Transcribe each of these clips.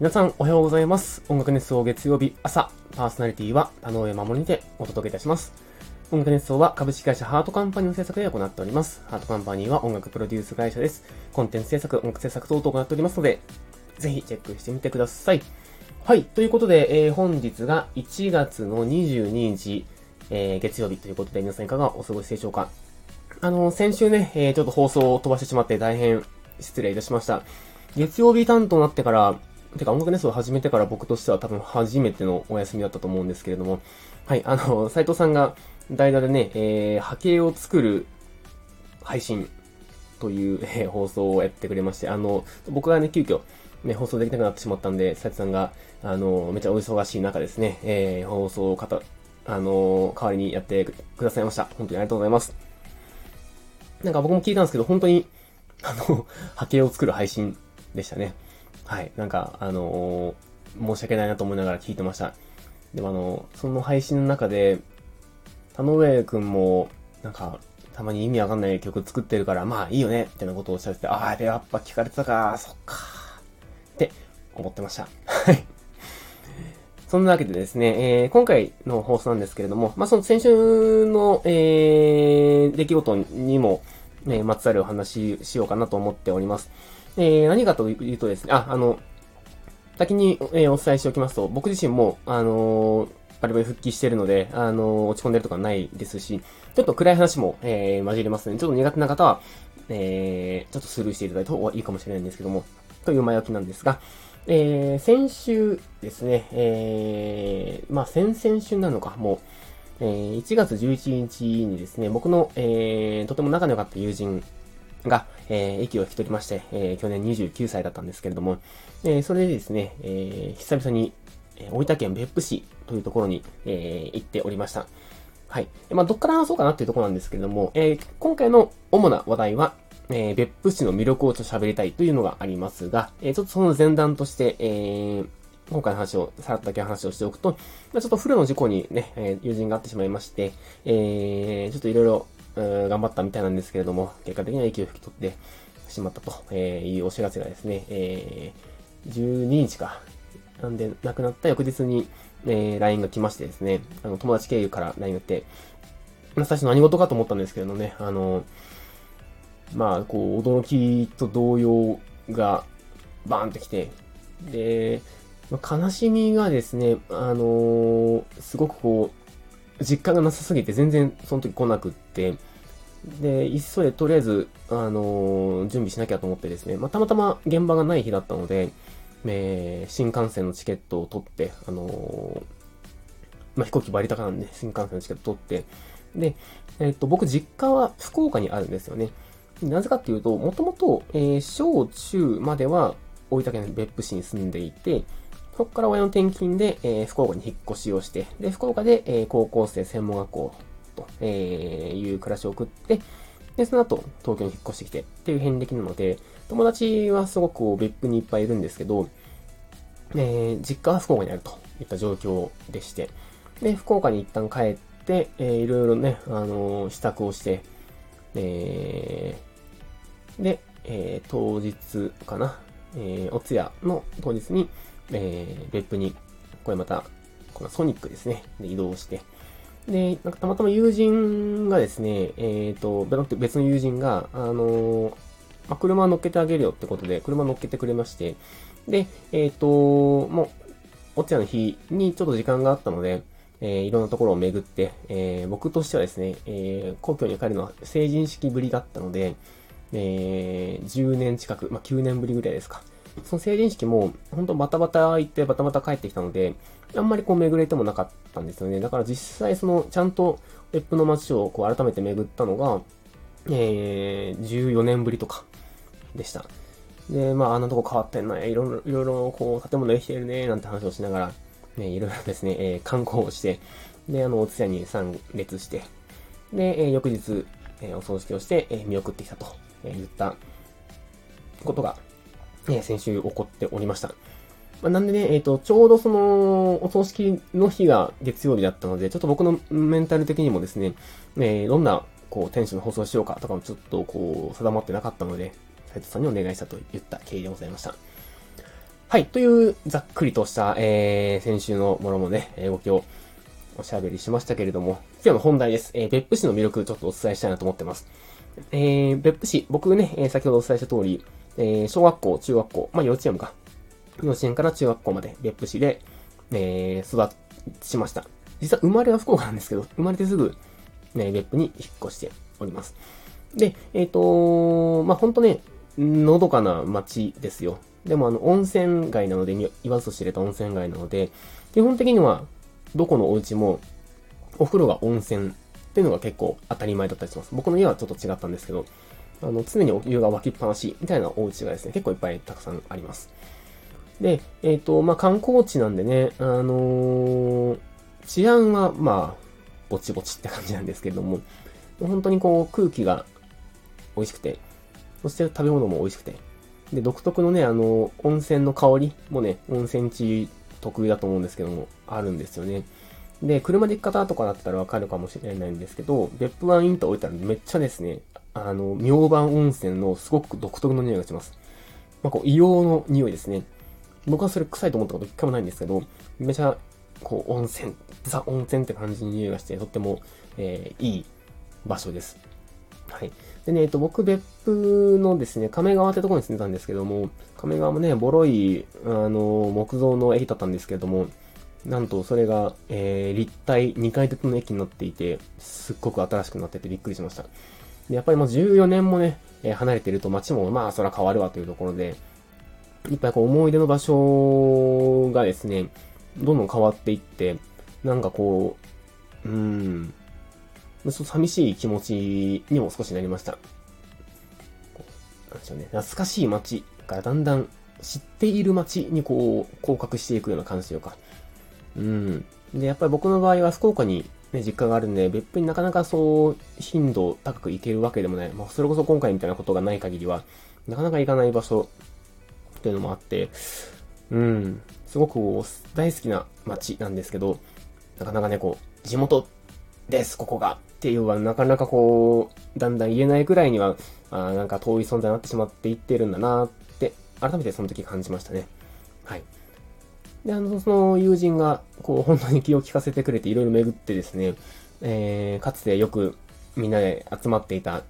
皆さんおはようございます。音楽熱奏月曜日朝、パーソナリティは田上守にてお届けいたします。音楽熱奏は株式会社ハートカンパニーの制作で行っております。ハートカンパニーは音楽プロデュース会社です。コンテンツ制作、音楽制作等々行っておりますので、ぜひチェックしてみてください。はい。ということで、えー本日が1月の22日、えー月曜日ということで、皆さんいかがお過ごしでしょうかあの、先週ね、えーちょっと放送を飛ばしてしまって大変失礼いたしました。月曜日担当になってから、てか音楽熱奏を始めてから僕としては多分初めてのお休みだったと思うんですけれども、はい、あの、斉藤さんが代打でね、えー波形を作る配信という、えー放送をやってくれまして、あの、僕がね、急遽、ね、放送できなくなってしまったんで、斉藤さんが、あの、めちゃお忙しい中ですね、えー放送をかた、あの、代わりにやってくださいました。本当にありがとうございます。なんか僕も聞いたんですけど、本当に、あの、波形を作る配信でしたね。はい。なんか、あの申し訳ないなと思いながら聞いてました。でもあの、その配信の中で、田上くんも、なんか、たまに意味わかんない曲作ってるから、まあいいよね、みたいなことをおっしゃってて、ああ、でやっぱ聞かれてたか、そっか、って思ってました。はい。そんなわけでですね、えー今回の放送なんですけれども、まあ、その先週の、えー出来事にも、ね、まつわるお話ししようかなと思っております。えー何かというとですね、あ、あの、先に、えーお伝えしておきますと、僕自身も、あのーバリバリ復帰してるので、あのー落ち込んでるとかないですし、ちょっと暗い話も、えー交じりますので、ちょっと苦手な方は、えーちょっとスルーしていただいた方がいいかもしれないんですけども、という前置きなんですが、えー先週ですね、えーまあ、先々週なのか、もう、えー1月11日にですね、僕の、えーとても仲良かった友人が、えー、息を引き取りまして、えー去年29歳だったんですけれども、えーそれでですね、えー久々に、えー大分県別府市というところに、えー行っておりました。はい。まあ、どっから話そうかなっていうところなんですけれども、えー今回の主な話題は、えー別府市の魅力をちょっと喋りたいというのがありますが、えーちょっとその前段として、えー今回の話を、さらっとだけ話をしておくと、まあ、ちょっと不慮の事故にね、えー友人があってしまいまして、えーちょっといろいろ、頑張ったみたいなんですけれども、結果的には息を引き取ってしまったとえいうお知らせがですね、えー12日か。なんで、亡くなった翌日に、えー LINE が来ましてですね、あの、友達経由から LINE が来て、最初何事かと思ったんですけれどね、あの、まあ、こう、驚きと動揺がバーンってきて、で、悲しみがですね、あのーすごくこう、実感がなさすぎて全然その時来なくって、で、急いでとりあえず、あのー準備しなきゃと思ってですね、まあ、たまたま現場がない日だったので、えー新幹線のチケットを取って、あのーまあ、飛行機割高なんで、新幹線のチケット取って、で、えっ、と、僕実家は福岡にあるんですよね。なぜかっていうと、もともと、えー小中までは大分県別府市に住んでいて、そこから親の転勤で、えー福岡に引っ越しをして、で、福岡で、えー高校生専門学校と、えーいう暮らしを送って、で、その後、東京に引っ越してきてっていう遍歴なので、友達はすごく別府にいっぱいいるんですけど、えー実家は福岡にあるといった状況でして、で、福岡に一旦帰って、えーいろいろね、あのー支度をして、えーで、えー当日かな、えーお通夜の当日に、えー別府に、これまた、このソニックですね、で移動して、で、なんかたまたま友人がですね、えっ、と、別の友人が、あのーまあ、車乗っけてあげるよってことで、車乗っけてくれまして、で、えっ、と、もう、お茶の日にちょっと時間があったので、えーいろんなところを巡って、えー僕としてはですね、えー皇居に帰るのは成人式ぶりだったので、えー10年近く、まあ、9年ぶりぐらいですか。その成人式も、本当バタバタ行ってバタバタ帰ってきたので、あんまりこう巡れてもなかったんですよね。だから実際その、ちゃんと別府の街をこう改めて巡ったのが、えー、14年ぶりとかでした。で、まあ、あんなとこ変わってんな、いろいろ、いろいろ、こう、建物できてるね、なんて話をしながら、ね、いろいろですね、えー観光をして、で、あの、お通夜に参列して、で、えー翌日、えーお葬式をして、えー見送ってきたと、えー言ったことが、え先週起こっておりました。ま、なんでね、えっ、と、ちょうどその、お葬式の日が月曜日だったので、ちょっと僕のメンタル的にもですね、えーどんな、こう、テンションの放送しようかとかもちょっと、こう、定まってなかったので、斉藤さんにお願いしたと言った経緯でございました。はい。という、ざっくりとした、えー、先週のものもね、動きをおしゃべりしましたけれども、今日の本題です。えー、別府市の魅力ちょっとお伝えしたいなと思ってます。えー、別府市、僕ね、先ほどお伝えした通り、えー、小学校、中学校、まあ幼稚園か。幼稚園から中学校まで別府市で、えー、育ちました。実は生まれは福岡なんですけど、生まれてすぐ、ね、別府に引っ越しております。で、えっ、ー、とまあ、ほんとね、のどかな街ですよ。でもあの、温泉街なので、言わずと知れた温泉街なので、基本的には、どこのお家も、お風呂が温泉っていうのが結構当たり前だったりします。僕の家はちょっと違ったんですけど、あの、常にお湯が沸きっぱなしみたいなお家がですね、結構いっぱいたくさんあります。で、えっ、ー、と、まあ、観光地なんでね、あのー、治安は、まあ、ぼちぼちって感じなんですけれども、本当にこう、空気が美味しくて、そして食べ物も美味しくて、で、独特のね、あの、温泉の香りもね、温泉地特有だと思うんですけども、あるんですよね。で、車で行く方とかだったらわかるかもしれないんですけど、別府湾インと置いたらめっちゃですね、あの、明晩温泉のすごく独特の匂いがします。まあ、こう、硫黄の匂いですね。僕はそれ臭いと思ったこと一回もないんですけど、めちゃ、こう、温泉、ザ温泉って感じの匂いがして、とっても、えー、いい場所です。はい。でね、えっと、僕、別府のですね、亀川ってところに住んでたんですけども、亀川もね、ボロい、あの、木造の駅だったんですけども、なんとそれが、えー、立体2階建ての駅になっていて、すっごく新しくなっててびっくりしました。でやっぱりもう14年もね、え、離れてると街もまあそら変わるわというところで、いっぱいこう思い出の場所がですね、どんどん変わっていって、なんかこう、うーん、寂しい気持ちにも少しなりました。なんでしょうね。懐かしい街からだんだん知っている街にこう、降格していくような感じというか。うん。で、やっぱり僕の場合は福岡にね、実家があるんで、別府になかなかそう、頻度高く行けるわけでもない。まあ、それこそ今回みたいなことがない限りは、なかなか行かない場所っていうのもあって、うん、すごく大好きな街なんですけど、なかなかね、こう、地元です、ここがっていうのはなかなかこう、だんだん言えないくらいには、あなんか遠い存在になってしまっていってるんだなって、改めてその時感じましたね。はい。で、あの、その友人が、こう、本当に気を利かせてくれていろいろ巡ってですね、えー、かつてよくみんなで集まっていた、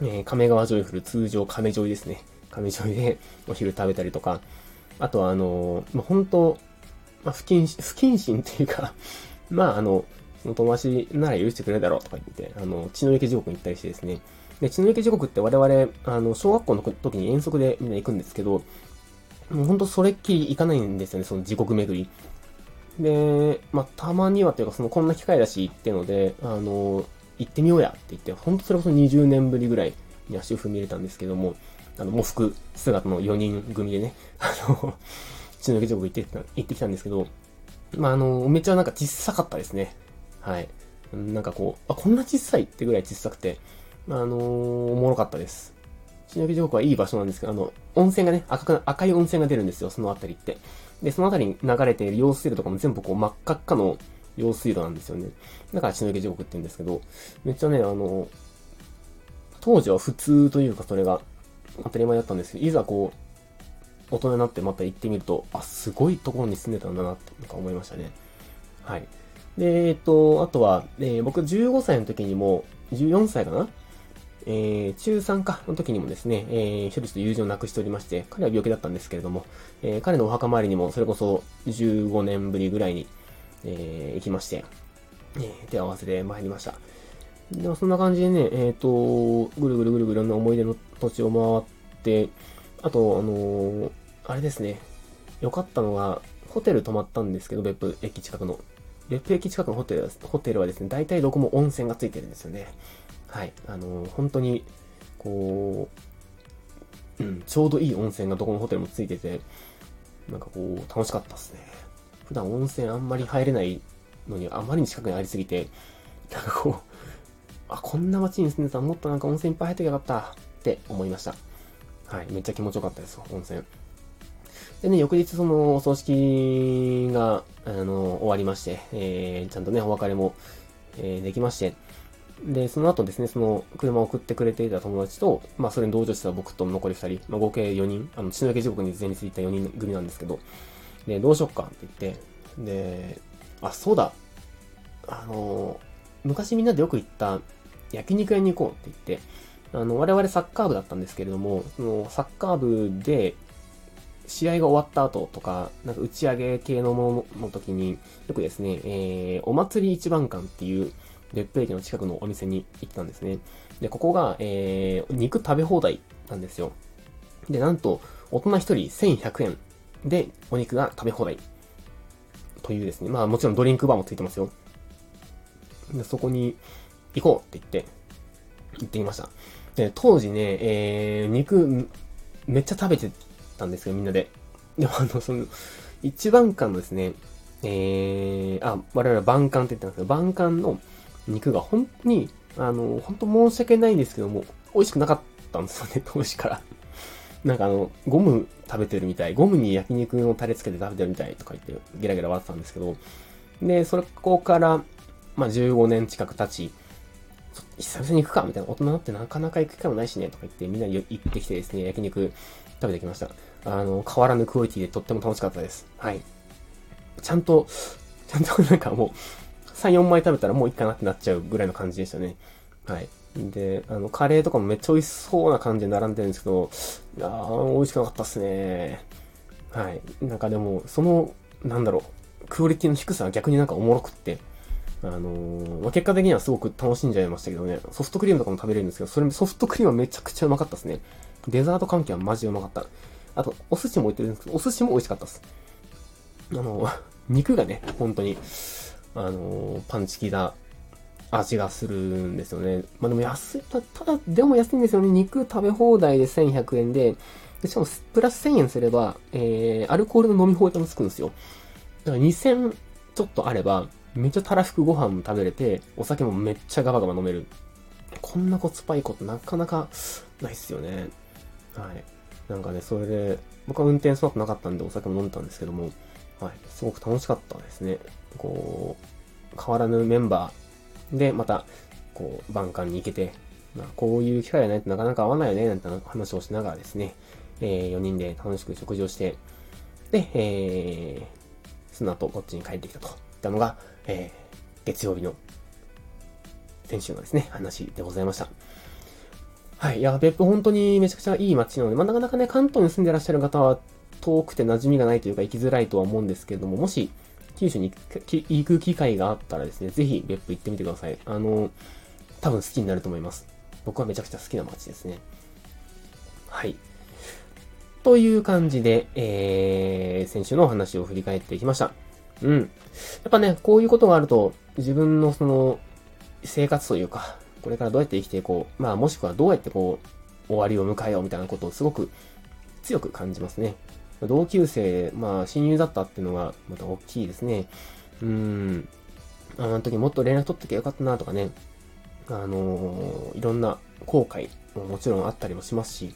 えー、亀川ジョイフル、通常亀ジョイですね。亀ジョイで お昼食べたりとか、あとはあのー、まあ、本当、まあ、不謹慎、不謹慎っていうか まああの、その友達なら許してくれるだろうとか言って、あの、血の池地獄に行ったりしてですね。で、血の池地獄って我々、あの、小学校の時に遠足でみんな行くんですけど、もうほんとそれっきり行かないんですよね、その地獄巡り。で、まあ、たまにはというか、その、こんな機会だし行ってので、あの、行ってみようやって言って、ほんとそれこそ20年ぶりぐらいに足を踏み入れたんですけども、あの、喪服姿の4人組でね、あの、血の池地獄行ってきた、行ってきたんですけど、まあ、あの、めっちゃなんか小さかったですね。はい。なんかこう、あ、こんな小さいってぐらい小さくて、あの、おもろかったです。新垣地獄はいい場所なんですけど、あの、温泉がね、赤く、赤い温泉が出るんですよ、そのあたりって。で、そのあたりに流れている用水路とかも全部こう真っ赤っかの用水路なんですよね。だから血の池地獄って言うんですけど、めっちゃね、あの、当時は普通というかそれが当たり前だったんですけど、いざこう、大人になってまた行ってみると、あ、すごいところに住んでたんだなってなんか思いましたね。はい。で、えっと、あとは、えー、僕15歳の時にも、14歳かなえー、中3かの時にもですね、えー、処理と友人を亡くしておりまして、彼は病気だったんですけれども、えー、彼のお墓参りにもそれこそ15年ぶりぐらいに、えー、行きまして、えー、手を合わせて参りました。でもそんな感じでね、えっ、ー、と、ぐるぐるぐるぐるな思い出の土地を回って、あと、あのー、あれですね、良かったのが、ホテル泊まったんですけど、別府駅近くの。別府駅近くのホテルはホテルはですね、大体どこも温泉がついてるんですよね。はい。あのー、本当に、こう、うん、ちょうどいい温泉がどこのホテルもついてて、なんかこう、楽しかったですね。普段温泉あんまり入れないのに、あまりに近くにありすぎて、なんかこう、あ、こんな街に住んでたらもっとなんか温泉いっぱい入ってよかったって思いました。はい。めっちゃ気持ちよかったです、温泉。でね、翌日そのお葬式が、あの、終わりまして、えー、ちゃんとね、お別れも、えー、できまして、で、その後ですね、その車を送ってくれていた友達と、まあそれに同乗してた僕と残り2人、まあ合計4人、あの、血の焼け時刻に前日行った4人組なんですけど、で、どうしよっかって言って、で、あ、そうだ、あの、昔みんなでよく行った焼肉屋に行こうって言って、あの、我々サッカー部だったんですけれども、そのサッカー部で試合が終わった後とか、なんか打ち上げ系のものの時に、よくですね、えー、お祭り一番館っていう別府駅の近くのお店に行ったんですね。で、ここが、えー、肉食べ放題なんですよ。で、なんと、大人一人1100円でお肉が食べ放題。というですね、まあもちろんドリンクバーもついてますよ。で、そこに行こうって言って、行ってきました。で、当時ね、えー、肉、めっちゃ食べてたんですよ、みんなで。でもあの、その、一番館のですね、えー、あ、我々は晩館って言ってたんですけど、晩館の肉が本当に、あの、本当申し訳ないんですけども、美味しくなかったんですよね、当時から。なんかあの、ゴム食べてるみたい、ゴムに焼肉のタレつけて食べてるみたいとか言って、ゲラゲラ笑ってたんですけど、で、そこから、まあ、15年近く経ち、久々に行くかみたいな、大人ってなかなか行く機会もないしね、とか言って、みんなに行ってきてですね、焼肉食べてきました。あの、変わらぬクオリティでとっても楽しかったです。はい。ちゃんと、ちゃんとなんかもう、3、4枚食べたらもういいかなってなっちゃうぐらいの感じでしたね。はい。で、あの、カレーとかもめっちゃ美味しそうな感じで並んでるんですけど、いやー、美味しくなかったっすね。はい。なんかでも、その、なんだろう、クオリティの低さは逆になんかおもろくって、あのー、まあ、結果的にはすごく楽しんじゃいましたけどね、ソフトクリームとかも食べれるんですけど、それソフトクリームはめちゃくちゃうまかったですね。デザート関係はマジでうまかった。あと、お寿司も置いてるんですけど、お寿司も美味しかったです。あの、肉がね、本当に、あの、パンチ効いた味がするんですよね。まあでも安い、ただ、でも安いんですよね。肉食べ放題で1100円で、でしかもプラス1000円すれば、えー、アルコールの飲み放題もつくんですよ。だから2000ちょっとあれば、めっちゃたらふくご飯も食べれて、お酒もめっちゃガバガバ飲める。こんなコツパいいことなかなかないっすよね。はい。なんかね、それで、僕は運転その後なかったんでお酒も飲んでたんですけども、はい。すごく楽しかったですね。こう、変わらぬメンバーで、また、こう、晩館に行けて、まあ、こういう機会がないとなかなか合わないよね、なんて話をしながらですね、えー、4人で楽しく食事をして、で、えー、その後こっちに帰ってきたといったのが、えー、月曜日の先週のですね、話でございました。はい。いや、別府本当にめちゃくちゃいい街なので、まあ、なかなかね、関東に住んでらっしゃる方は遠くて馴染みがないというか行きづらいとは思うんですけれども、もし、九州に行く機会があったらですね、ぜひ別府行ってみてください。あの、多分好きになると思います。僕はめちゃくちゃ好きな街ですね。はい。という感じで、えー、先週のお話を振り返っていきました。うん。やっぱね、こういうことがあると、自分のその、生活というか、これからどうやって生きていこう、まあもしくはどうやってこう、終わりを迎えようみたいなことをすごく強く感じますね。同級生、まあ親友だったっていうのがまた大きいですね。うん。あの時もっと連絡取っときゃよかったなとかね。あのー、いろんな後悔ももちろんあったりもしますし、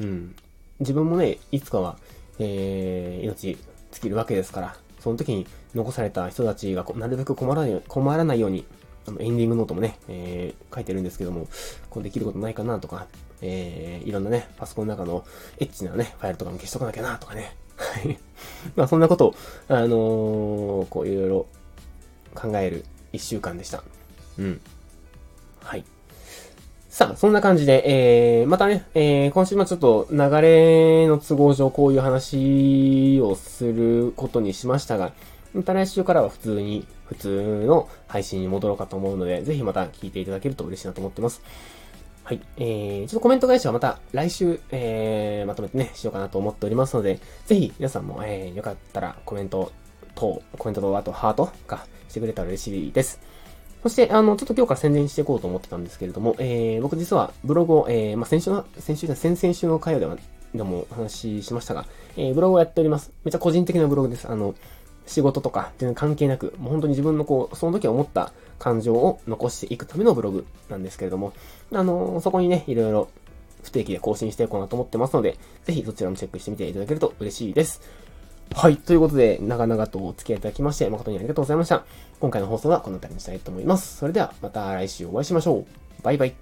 うん。自分もね、いつかは、えー、命尽きるわけですから、その時に残された人たちがなるべく困らない困らないようにあの、エンディングノートもね、えー、書いてるんですけども、こうできることないかなとか、えー、いろんなね、パソコンの中のエッチなね、ファイルとかも消しとかなきゃなとかね。はい。まあそんなことを、あのー、こういろいろ考える一週間でした。うん。はい。さあ、そんな感じで、えー、またね、えー、今週もちょっと流れの都合上こういう話をすることにしましたが、また来週からは普通に、普通の配信に戻ろうかと思うので、ぜひまた聞いていただけると嬉しいなと思ってます。はい。えー、ちょっとコメント返しはまた来週、えー、まとめてね、しようかなと思っておりますので、ぜひ皆さんも、えー、よかったらコメントと、コメントと、あとハートかしてくれたら嬉しいです。そして、あの、ちょっと今日から宣伝していこうと思ってたんですけれども、えー、僕実はブログを、えー、まあ、先週の、先週じゃ先々週の回では、でもお話ししましたが、えー、ブログをやっております。めっちゃ個人的なブログです。あの、仕事とか全然関係なく、もう本当に自分のこう、その時思った感情を残していくためのブログなんですけれども、あのー、そこにね、いろいろ不定期で更新していこうなと思ってますので、ぜひそちらもチェックしてみていただけると嬉しいです。はい。ということで、長々とお付き合いいただきまして、誠にありがとうございました。今回の放送はこの辺りにしたいと思います。それでは、また来週お会いしましょう。バイバイ。